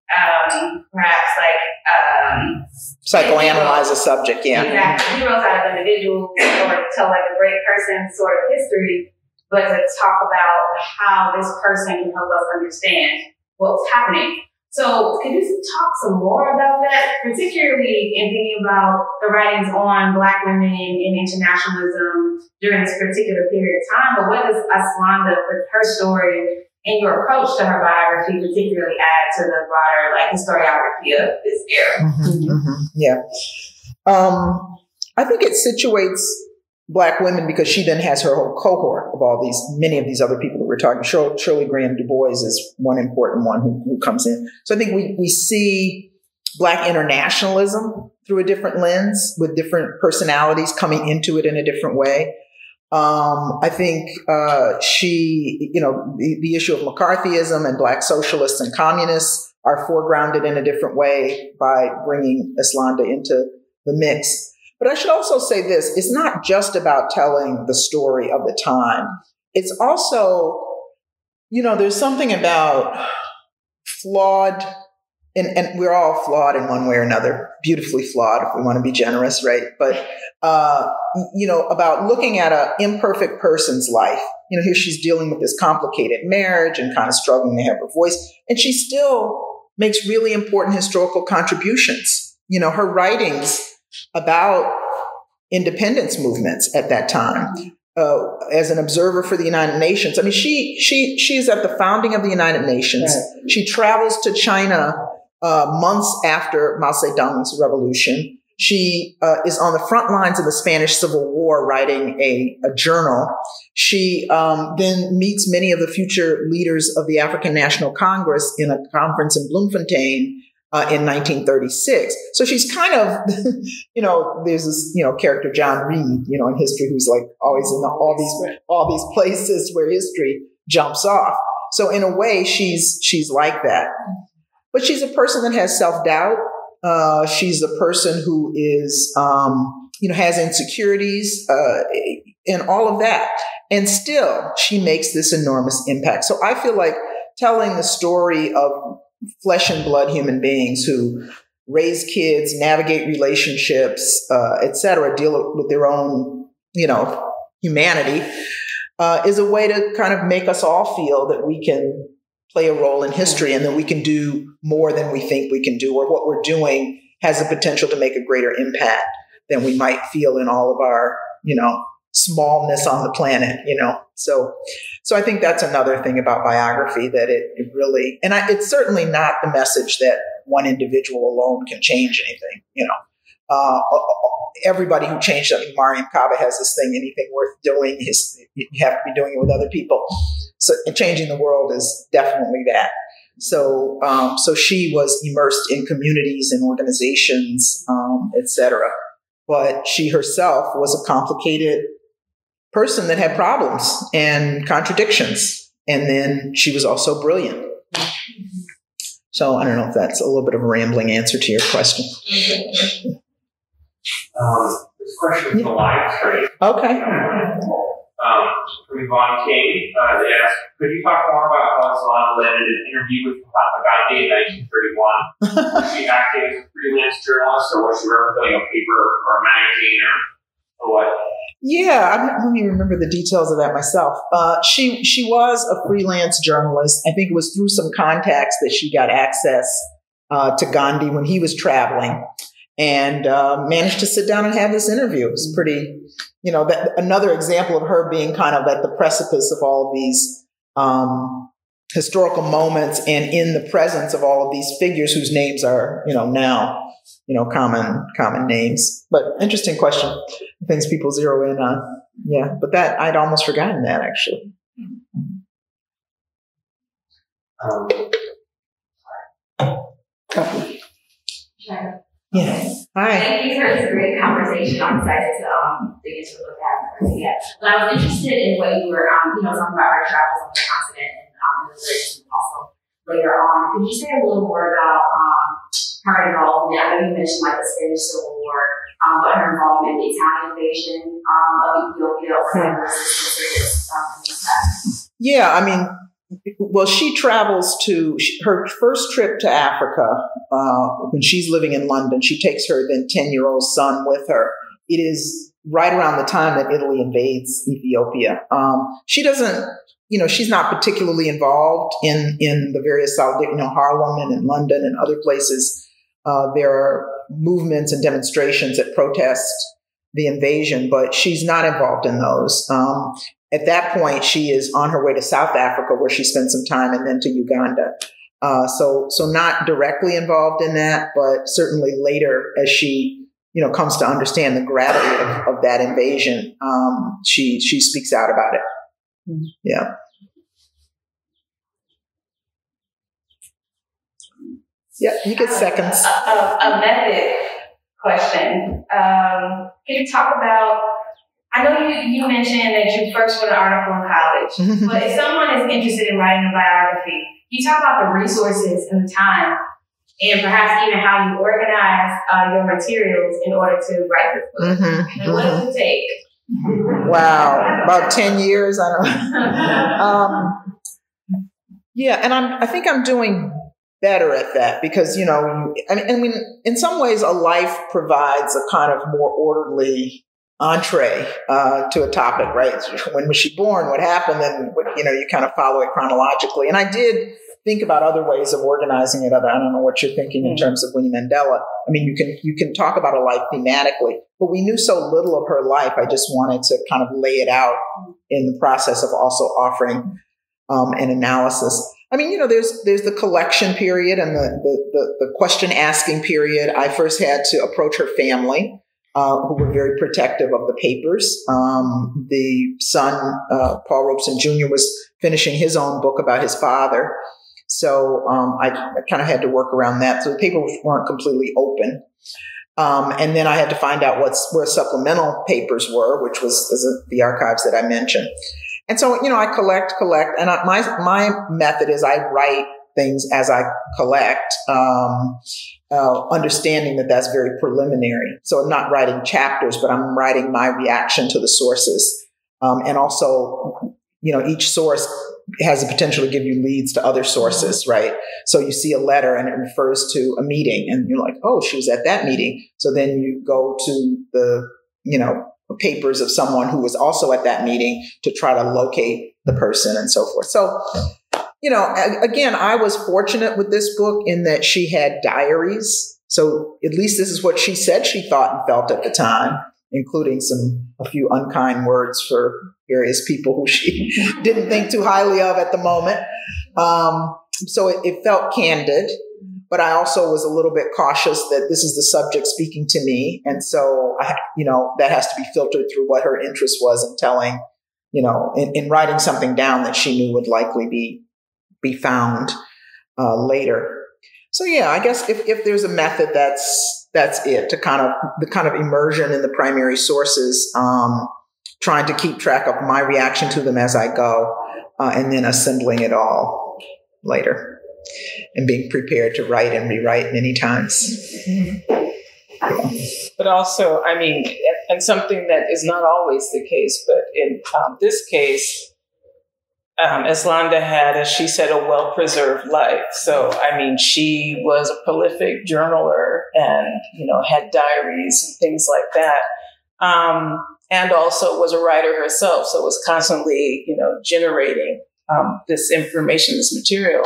um, perhaps like um, Psychoanalyze a subject, yeah. exactly heroes out of individuals or tell like a great person sort of history, but to talk about how this person can help us understand what's happening. So, could you talk some more about that, particularly in thinking about the writings on Black women and internationalism during this particular period of time? But what does Eslanda, her story and your approach to her biography, particularly add to the broader like historiography of this era? Mhm, mhm, Yeah. Um, I think it situates black women because she then has her whole cohort of all these, many of these other people that we're talking. Shirley, Graham Du Bois is one important one who, who comes in. So I think we, we see black internationalism through a different lens with different personalities coming into it in a different way. Um, I think uh, she, you know, the, the issue of McCarthyism and black socialists and communists are foregrounded in a different way by bringing Eslanda into the mix. But I should also say this it's not just about telling the story of the time, it's also, you know, there's something about flawed and, and we're all flawed in one way or another, beautifully flawed if we want to be generous, right? But, uh, you know, about looking at an imperfect person's life. You know, here she's dealing with this complicated marriage and kind of struggling to have her voice. And she still makes really important historical contributions. You know, her writings about independence movements at that time. Uh, as an observer for the United Nations, I mean, she she she's at the founding of the United Nations. Right. She travels to China uh, months after Mao Zedong's revolution. She uh, is on the front lines of the Spanish Civil War writing a, a journal. She um, then meets many of the future leaders of the African National Congress in a conference in Bloemfontein uh, in 1936. So she's kind of, [laughs] you know, there's this, you know, character John Reed, you know, in history who's like always in the, all these all these places where history jumps off. So in a way, she's she's like that. But she's a person that has self doubt. Uh, she's a person who is, um, you know, has insecurities uh, and all of that. And still, she makes this enormous impact. So I feel like telling the story of flesh and blood human beings who raise kids, navigate relationships, uh, etc., deal with their own, you know, humanity, uh, is a way to kind of make us all feel that we can play a role in history and that we can do more than we think we can do, or what we're doing has the potential to make a greater impact than we might feel in all of our, you know, smallness on the planet, you know. So, so I think that's another thing about biography that it, it really, and I, it's certainly not the message that one individual alone can change anything, you know. Uh, everybody who changed something, Mariame Kaba has this thing, anything worth doing is, you have to be doing it with other people. So changing the world is definitely that. So, um, so she was immersed in communities and organizations, um, etc. But she herself was a complicated person that had problems and contradictions. And then she was also brilliant. So I don't know if that's a little bit of a rambling answer to your question. Um, this question is yeah. a live stream. Okay um, from Yvonne King. Uh, they asked, could you talk more about how Eslanda landed an interview with Mahatma Gandhi in 1931? [laughs] was she acting as a freelance journalist, or was she representing a paper or a magazine, or, or what? Yeah, I don't even remember the details of that myself. Uh, she she was a freelance journalist. I think it was through some contacts that she got access uh, to Gandhi when he was traveling, and uh, managed to sit down and have this interview. It was pretty you know, that another example of her being kind of at the precipice of all of these um, historical moments and in the presence of all of these figures whose names are, you know, now, you know, common common names. But interesting question. Things people zero in on. Yeah, but that I'd almost forgotten that actually. Um, Yeah. Hi. Thank you for this great conversation. I'm excited to um, dig into what that yet. But I was interested in what you were, um, you know, talking about our travels on the continent and um, also later on. Could you say a little more about um, her involvement? I know you mentioned like the Spanish Civil War, um, but her involvement in the Italian invasion um, of Ethiopia or whatever. Um, yeah, I mean, well, she travels to her first trip to Africa uh, when she's living in London. She takes her then 10 year old son with her. It is right around the time that Italy invades Ethiopia. Um, she doesn't, you know, she's not particularly involved in, in the various South, you know, Harlem and in London and other places. Uh, there are movements and demonstrations that protest the invasion, but she's not involved in those. Um, at that point, she is on her way to South Africa, where she spent some time, and then to Uganda. Uh, so, so not directly involved in that, but certainly later, as she you know comes to understand the gravity of, of that invasion, um, she she speaks out about it. Mm-hmm. Yeah. Yeah, you get seconds. A, a, a method question. Um, can you talk about I know you, you mentioned that you first wrote an article in college, [laughs] but if someone is interested in writing a biography, you talk about the resources and the time, and perhaps even how you organize uh, your materials in order to write this book. Mm-hmm. And what does it take? Wow, about ten years. I don't. [laughs] um, yeah, and I'm. I think I'm doing better at that because you know, I mean, I mean, in some ways, a life provides a kind of more orderly entree uh, to a topic, right? When was she born? What happened? And you know, you kind of follow it chronologically. And I did think about other ways of organizing it. Other, I don't know what you're thinking in terms of Winnie Mandela. I mean, you can you can talk about a life thematically, but we knew so little of her life. I just wanted to kind of lay it out in the process of also offering um, an analysis. I mean, you know, there's there's the collection period and the the, the, the question asking period. I first had to approach her family. Uh, who were very protective of the papers. Um, the son, uh, Paul Robeson Jr., was finishing his own book about his father. So um, I, I kind of had to work around that. So the papers weren't completely open. Um, and then I had to find out what's where supplemental papers were, which was, the archives that I mentioned. And so, you know, I collect, collect, and I, my my method is I write things as I collect, um, uh, understanding that that's very preliminary. So I'm not writing chapters, but I'm writing my reaction to the sources, um, and also, you know, each source has the potential to give you leads to other sources, right? So you see a letter and it refers to a meeting, and you're like, oh, she was at that meeting. So then you go to the, you know, papers of someone who was also at that meeting to try to locate the person and so forth. So you know, again, I was fortunate with this book in that she had diaries. So at least this is what she said she thought and felt at the time, including some a few unkind words for various people who she [laughs] didn't think too highly of at the moment. Um, so it, it felt candid, but I also was a little bit cautious that this is the subject speaking to me, and so I, you know, that has to be filtered through what her interest was in telling, you know, in, in writing something down that she knew would likely be be found uh, later. So yeah, I guess if, if there's a method, that's that's it to kind of the kind of immersion in the primary sources, um, trying to keep track of my reaction to them as I go, uh, and then assembling it all later, and being prepared to write and rewrite many times. But also, I mean, and something that is not always the case, but in um, this case, um, Eslanda had, as she said, a well preserved life. So, I mean, she was a prolific journaler and, you know, had diaries and things like that. Um, and also was a writer herself. So was constantly, you know, generating um, this information, this material.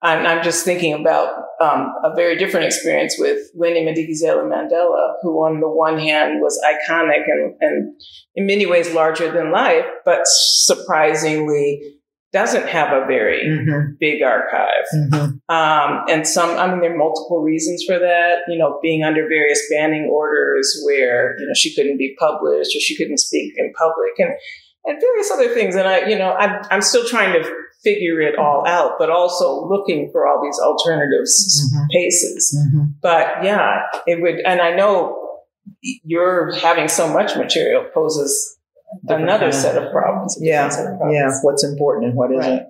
I'm, I'm just thinking about um, a very different experience with Winnie Madikizela Mandela, who on the one hand was iconic and, and in many ways larger than life, but surprisingly doesn't have a very Mm-hmm. big archive. Mm-hmm. Um, and some, I mean, there are multiple reasons for that. You know, being under various banning orders where you know she couldn't be published or she couldn't speak in public, and and various other things. And I, you know, I'm I'm still trying to figure it all out, but also looking for all these alternative s- Mhm. paces. Mm-hmm. But yeah, it would, and I know you're having so much material poses another set of problems. Yeah, set of problems. yeah, what's important and what isn't. Right.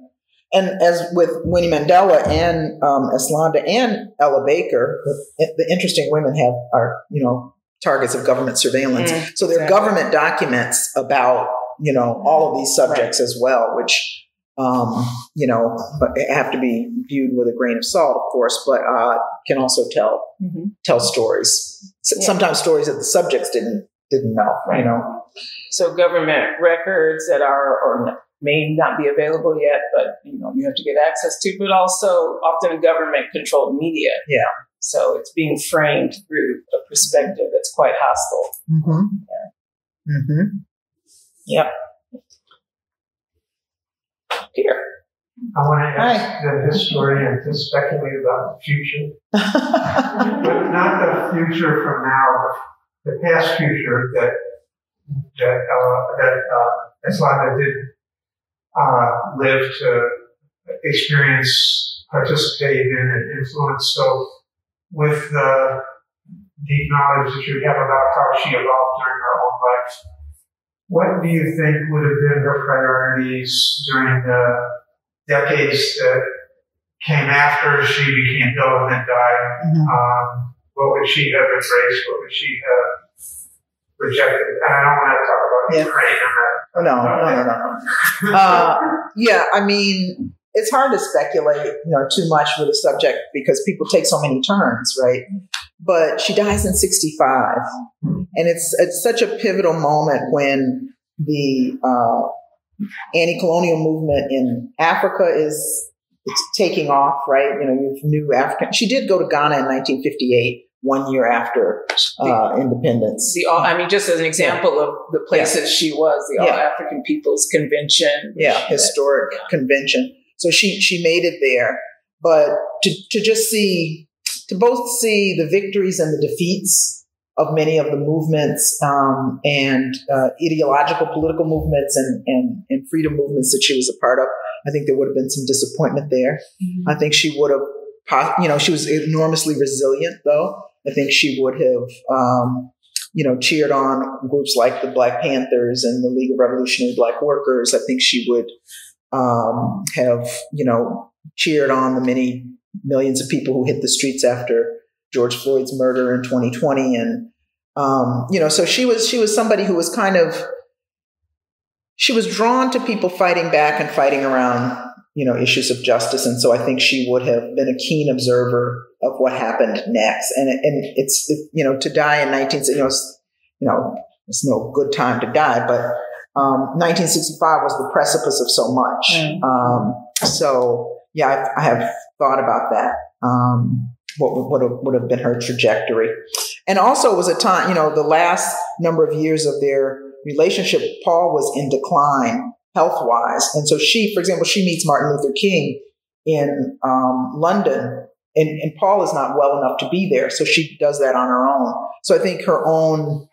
And as with Winnie Mandela and um, Eslanda and Ella Baker, the, the interesting women have are you know targets of government surveillance. Mm, so there are exactly. government documents about you know all of these subjects as well, which um, you know have to be viewed with a grain of salt, of course, but uh, can also tell Mhm. tell stories. Yeah. Sometimes stories that the subjects didn't didn't know. You know. So government records that are or may not be available yet, but you know you have to get access to, but also often government controlled media. Yeah. So it's being framed through a perspective that's quite hostile. Mm-hmm. Mm-hmm. Yep. Peter. I want to Hi. ask the historian to speculate about the future, [laughs] but not the future from now, the past future that that uh, that uh, Eslanda did uh, live to experience, participate in, and influence. So, with the deep knowledge that you have about how she evolved during her own life, what do you think would have been her priorities during the decades that came after she became ill and then died. Mhm. Um, what would she have embraced? What would she have rejected? And I don't want to talk about Yeah. Ukraine. I'm not Oh, no, no, no, no, no. [laughs] Uh, yeah, I mean, it's hard to speculate, you know, too much with a subject because people take so many turns, right? But she dies in 65. And it's, it's such a pivotal moment when the uh, anti-colonial movement in Africa is it's taking off, right? You know, you've new African. She did go to Ghana in 1958, one year after uh, independence. The all, I mean, just as an example of the places she was, the Yeah. All African People's Convention. yeah, historic convention. So she she made it there, but to to just see to both see the victories and the defeats of many of the movements um, and uh, ideological political movements and, and and freedom movements that she was a part of. I think there would have been some disappointment there. I think she would have, you know, she was enormously resilient though. I think she would have. Um, you know, cheered on groups like the Black Panthers and the League of Revolutionary Black Workers. I think she would um, have, you know, cheered on the many millions of people who hit the streets after George Floyd's murder in 2020. And, um, you know, so she was, she was somebody who was kind of, she was drawn to people fighting back and fighting around, you know, issues of justice. And so I think she would have been a keen observer of what happened next. And, and it's, it, you know, to die in 19, you know, it's, you know, it's no good time to die, but um, 1965 was the precipice of so much. Mm. Um, so yeah, I, I have thought about that. Um, what would, have, would have been her trajectory, and also it was a time, you know, the last number of years of their relationship, Paul was in decline health wise, and so she, for example, she meets Martin Luther King in um, London. And, and Paul is not well enough to be there, so she does that on her own. So I think her own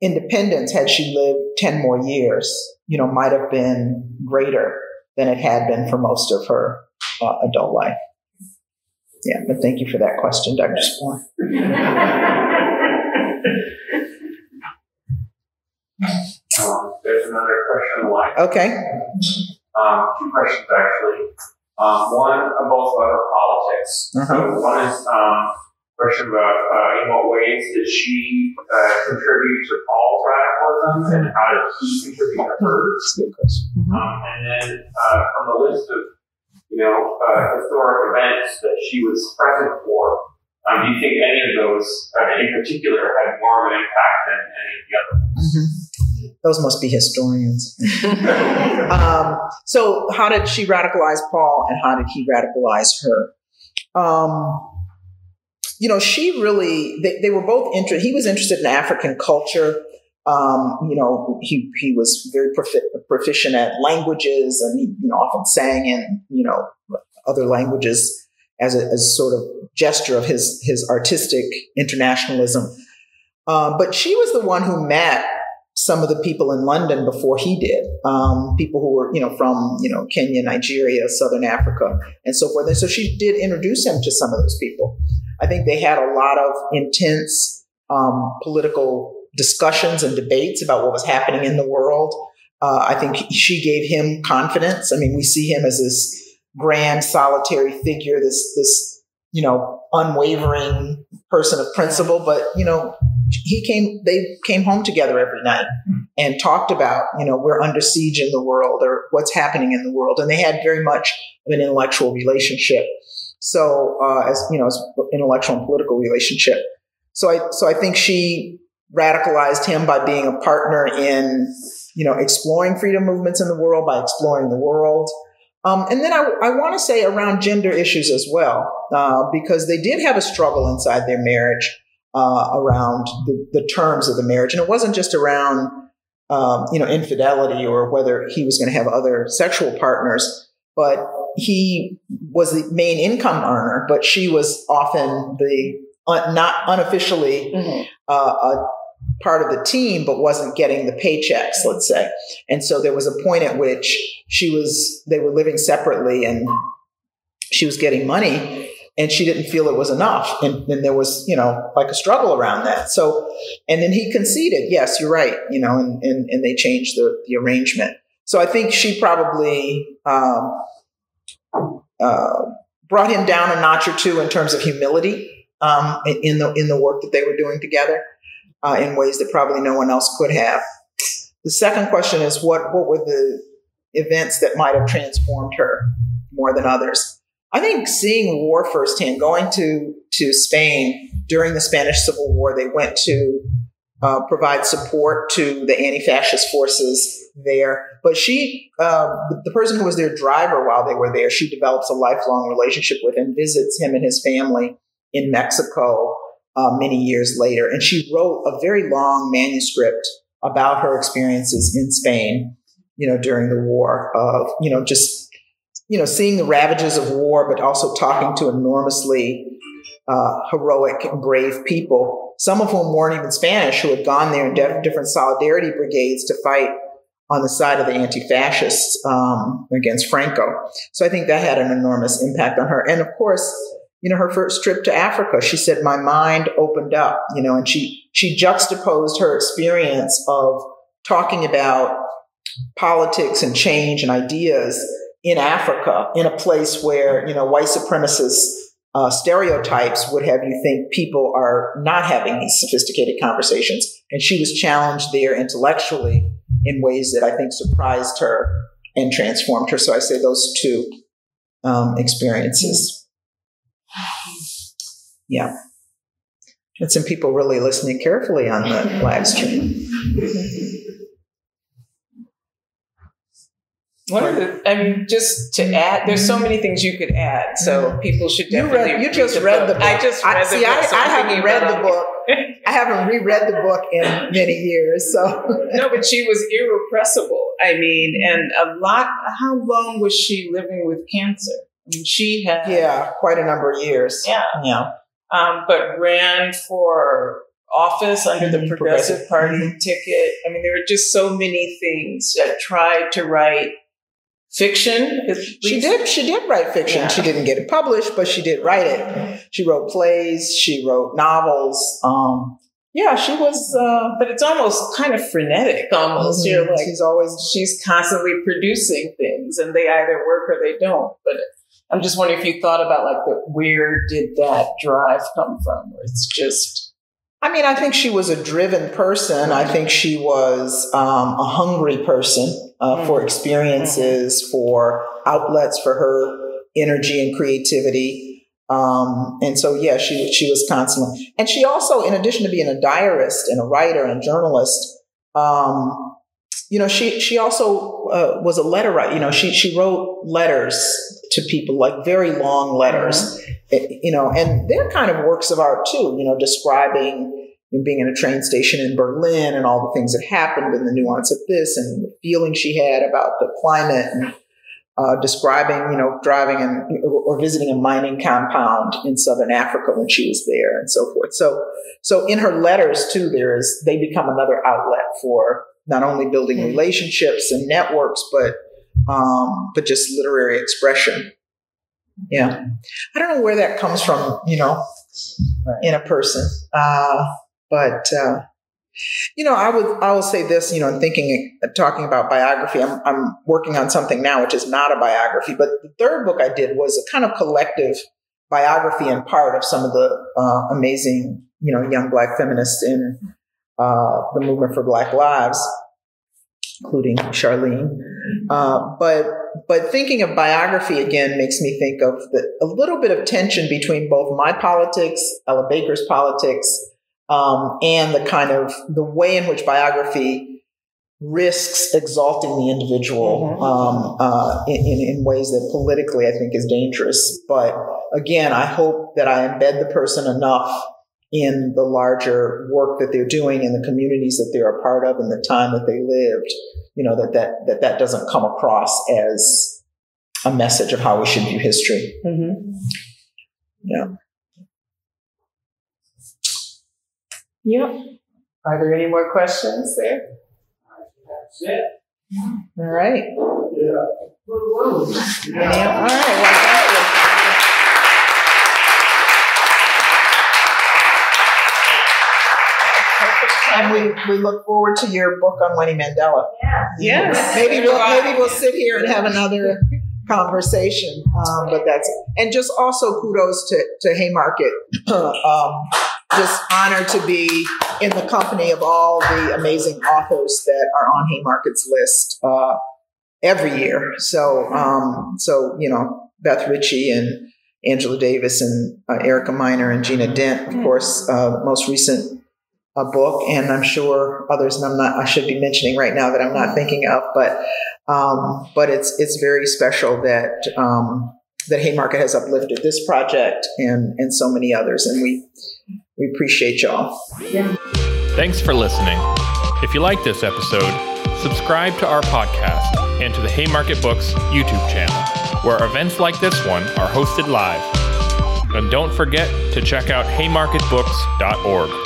independence, had she lived 10 more years, you know, might have been greater than it had been for most of her uh, adult life. Yeah, but thank you for that question, Dr. Spohr. [laughs] Um, there's another question line. Okay. Um, two questions actually. Um, one, both about her politics. Uh-huh. So one is um, question about uh, in what ways did she uh, contribute to Paul's radicalism and how did he contribute to hers? That's a good question. Mhm. Um, and then uh, from the list of you know uh, historic events that she was present for, um, do you think any of those uh, in particular had more of an impact than any of the others? Mhm. Those must be historians. um, so, how did she radicalize Paul and how did he radicalize her? Um, you know, she really, they, they were both interested. He was interested in African culture. Um, you know, he, he was very profi- proficient at languages and he you know, often sang in, you know, other languages as a, as sort of gesture of his, his artistic internationalism. Um, but she was the one who met some of the people in London before he did. Um, people who were, you know, from you know Kenya, Nigeria, Southern Africa, and so forth. And so she did introduce him to some of those people. I think they had a lot of intense um, political discussions and debates about what was happening in the world. Uh, I think she gave him confidence. I mean, we see him as this grand, solitary figure, this this you know unwavering person of principle, but you know he came they came home together every night and talked about you know we're under siege in the world or what's happening in the world. And they had very much of an intellectual relationship. So uh, as you know as intellectual and political relationship. So i so i think she radicalized him by being a partner in you know exploring freedom movements in the world by exploring the world. Um, and then I, I want to say around gender issues as well, uh, because they did have a struggle inside their marriage uh, around the, the, terms of the marriage, and it wasn't just around um, you know infidelity or whether he was going to have other sexual partners, but he was the main income earner, but she was often the uh, not unofficially Mm-hmm. a part of the team, but wasn't getting the paychecks, let's say. And so there was a point at which she was, they were living separately and she was getting money and she didn't feel it was enough. And then there was, you know, like a struggle around that. So, and then he conceded, yes, you're right, you know, and, and, and they changed the, the arrangement. So I think she probably, um, uh, brought him down a notch or two in terms of humility um, in the in the work that they were doing together uh, in ways that probably no one else could have. The second question is what what were the events that might have transformed her more than others? I think seeing war firsthand, going to to Spain during the Spanish Civil War, they went to uh, provide support to the anti-fascist forces there. But she, uh, the person who was their driver while they were there, she develops a lifelong relationship with and visits him and his family in Mexico uh, many years later. And she wrote a very long manuscript about her experiences in Spain, you know, during the war of, you know, just, you know, seeing the ravages of war, but also talking to enormously uh, heroic and brave people, some of whom weren't even Spanish, who had gone there in different solidarity brigades to fight on the side of the anti-fascists um, against Franco. So I think that had an enormous impact on her. And of course, you know, her first trip to Africa, she said, my mind opened up, you know, and she, she juxtaposed her experience of talking about politics and change and ideas in Africa, in a place where, you know, white supremacist uh, stereotypes would have you think people are not having these sophisticated conversations. And she was challenged there intellectually in ways that I think surprised her and transformed her. So I say those two um, experiences. Yeah. And some people really listening carefully on the live stream. One of the, I mean, just to add, there's so many things you could add. So people should You definitely. read. You read just the read book. the book. I just read I, the see. book. I, so I I'm haven't read the book. I haven't reread the book in many years. So no, but she was irrepressible. I mean, and a lot. How long was she living with cancer? I mean, she had yeah, quite a number of years. Yeah. Yeah. um, but ran for office under the Mhm, Progressive Progressive. Party Mhm. ticket. I mean, there were just so many things that tried to write fiction. at She did. She did write fiction. Yeah. She didn't get it published, but she did write it. She wrote plays. She wrote novels. Um, yeah, she was. Uh, but it's almost kind of frenetic. Almost, you're like she's always. she's constantly producing things, and they either work or they don't. But I'm just wondering if you thought about like the where did that drive come from? It's just I mean, I think she was a driven person. I think she was um, a hungry person uh, for experiences, for outlets for her energy and creativity. Um, and so, yeah, she she was constantly, and she also, in addition to being a diarist and a writer and a journalist, um, you know, she she also uh, was a letter writer. You know, she she wrote letters to people, like very long letters. Eh, You know, and they're kind of works of art too. You know, describing and being in a train station in Berlin and all the things that happened and the nuance of this and the feeling she had about the climate and uh, describing, you know, driving and or visiting a mining compound in southern Africa when she was there and so forth. So, so in her letters too, there is they become another outlet for not only building relationships and networks, but um, but just literary expression. Yeah, I don't know where that comes from, you know, in a person, uh, but. Uh, you know, I would I will say this, you know, in thinking talking about biography, I'm I'm working on something now which is not a biography, but the third book I did was a kind of collective biography and part of some of the uh, amazing, you know, young black feminists in uh, the movement for Black Lives, including Charlene. Uh, but but thinking of biography again makes me think of the, a little bit of tension between both my politics, Ella Baker's politics, um, and the kind of the way in which biography risks exalting the individual um, uh, in, in, in ways that politically I think is dangerous. But again, I hope that I embed the person enough in the larger work that they're doing in the communities that they're a part of and the time that they lived, you know, that that, that, that doesn't come across as a message of how we should view history. Mm-hmm. Yeah. Yep. Are there any more questions there? That's it. All right. Yeah. Any- all right. Well, thank you. And we, we look forward to your book on Winnie Mandela. Yeah. Yes. Maybe we'll maybe we'll sit here and have another conversation. Um, but that's and just also kudos to to Haymarket. [clears throat] um, just honored to be in the company of all the amazing authors that are on Haymarket's list uh, every year. So um, so you know Beth Richie and Angela Davis and uh, Erica Meiners and Gina Dent, of course, uh, most recent a book, and I'm sure others, and I'm not, I should be mentioning right now that I'm not thinking of, but, um, but it's, it's very special that, um, that Haymarket has uplifted this project and, and so many others. And we, we appreciate y'all. Yeah. Thanks for listening. If you like this episode, subscribe to our podcast and to the Haymarket Books YouTube channel, where events like this one are hosted live. And don't forget to check out haymarketbooks.org.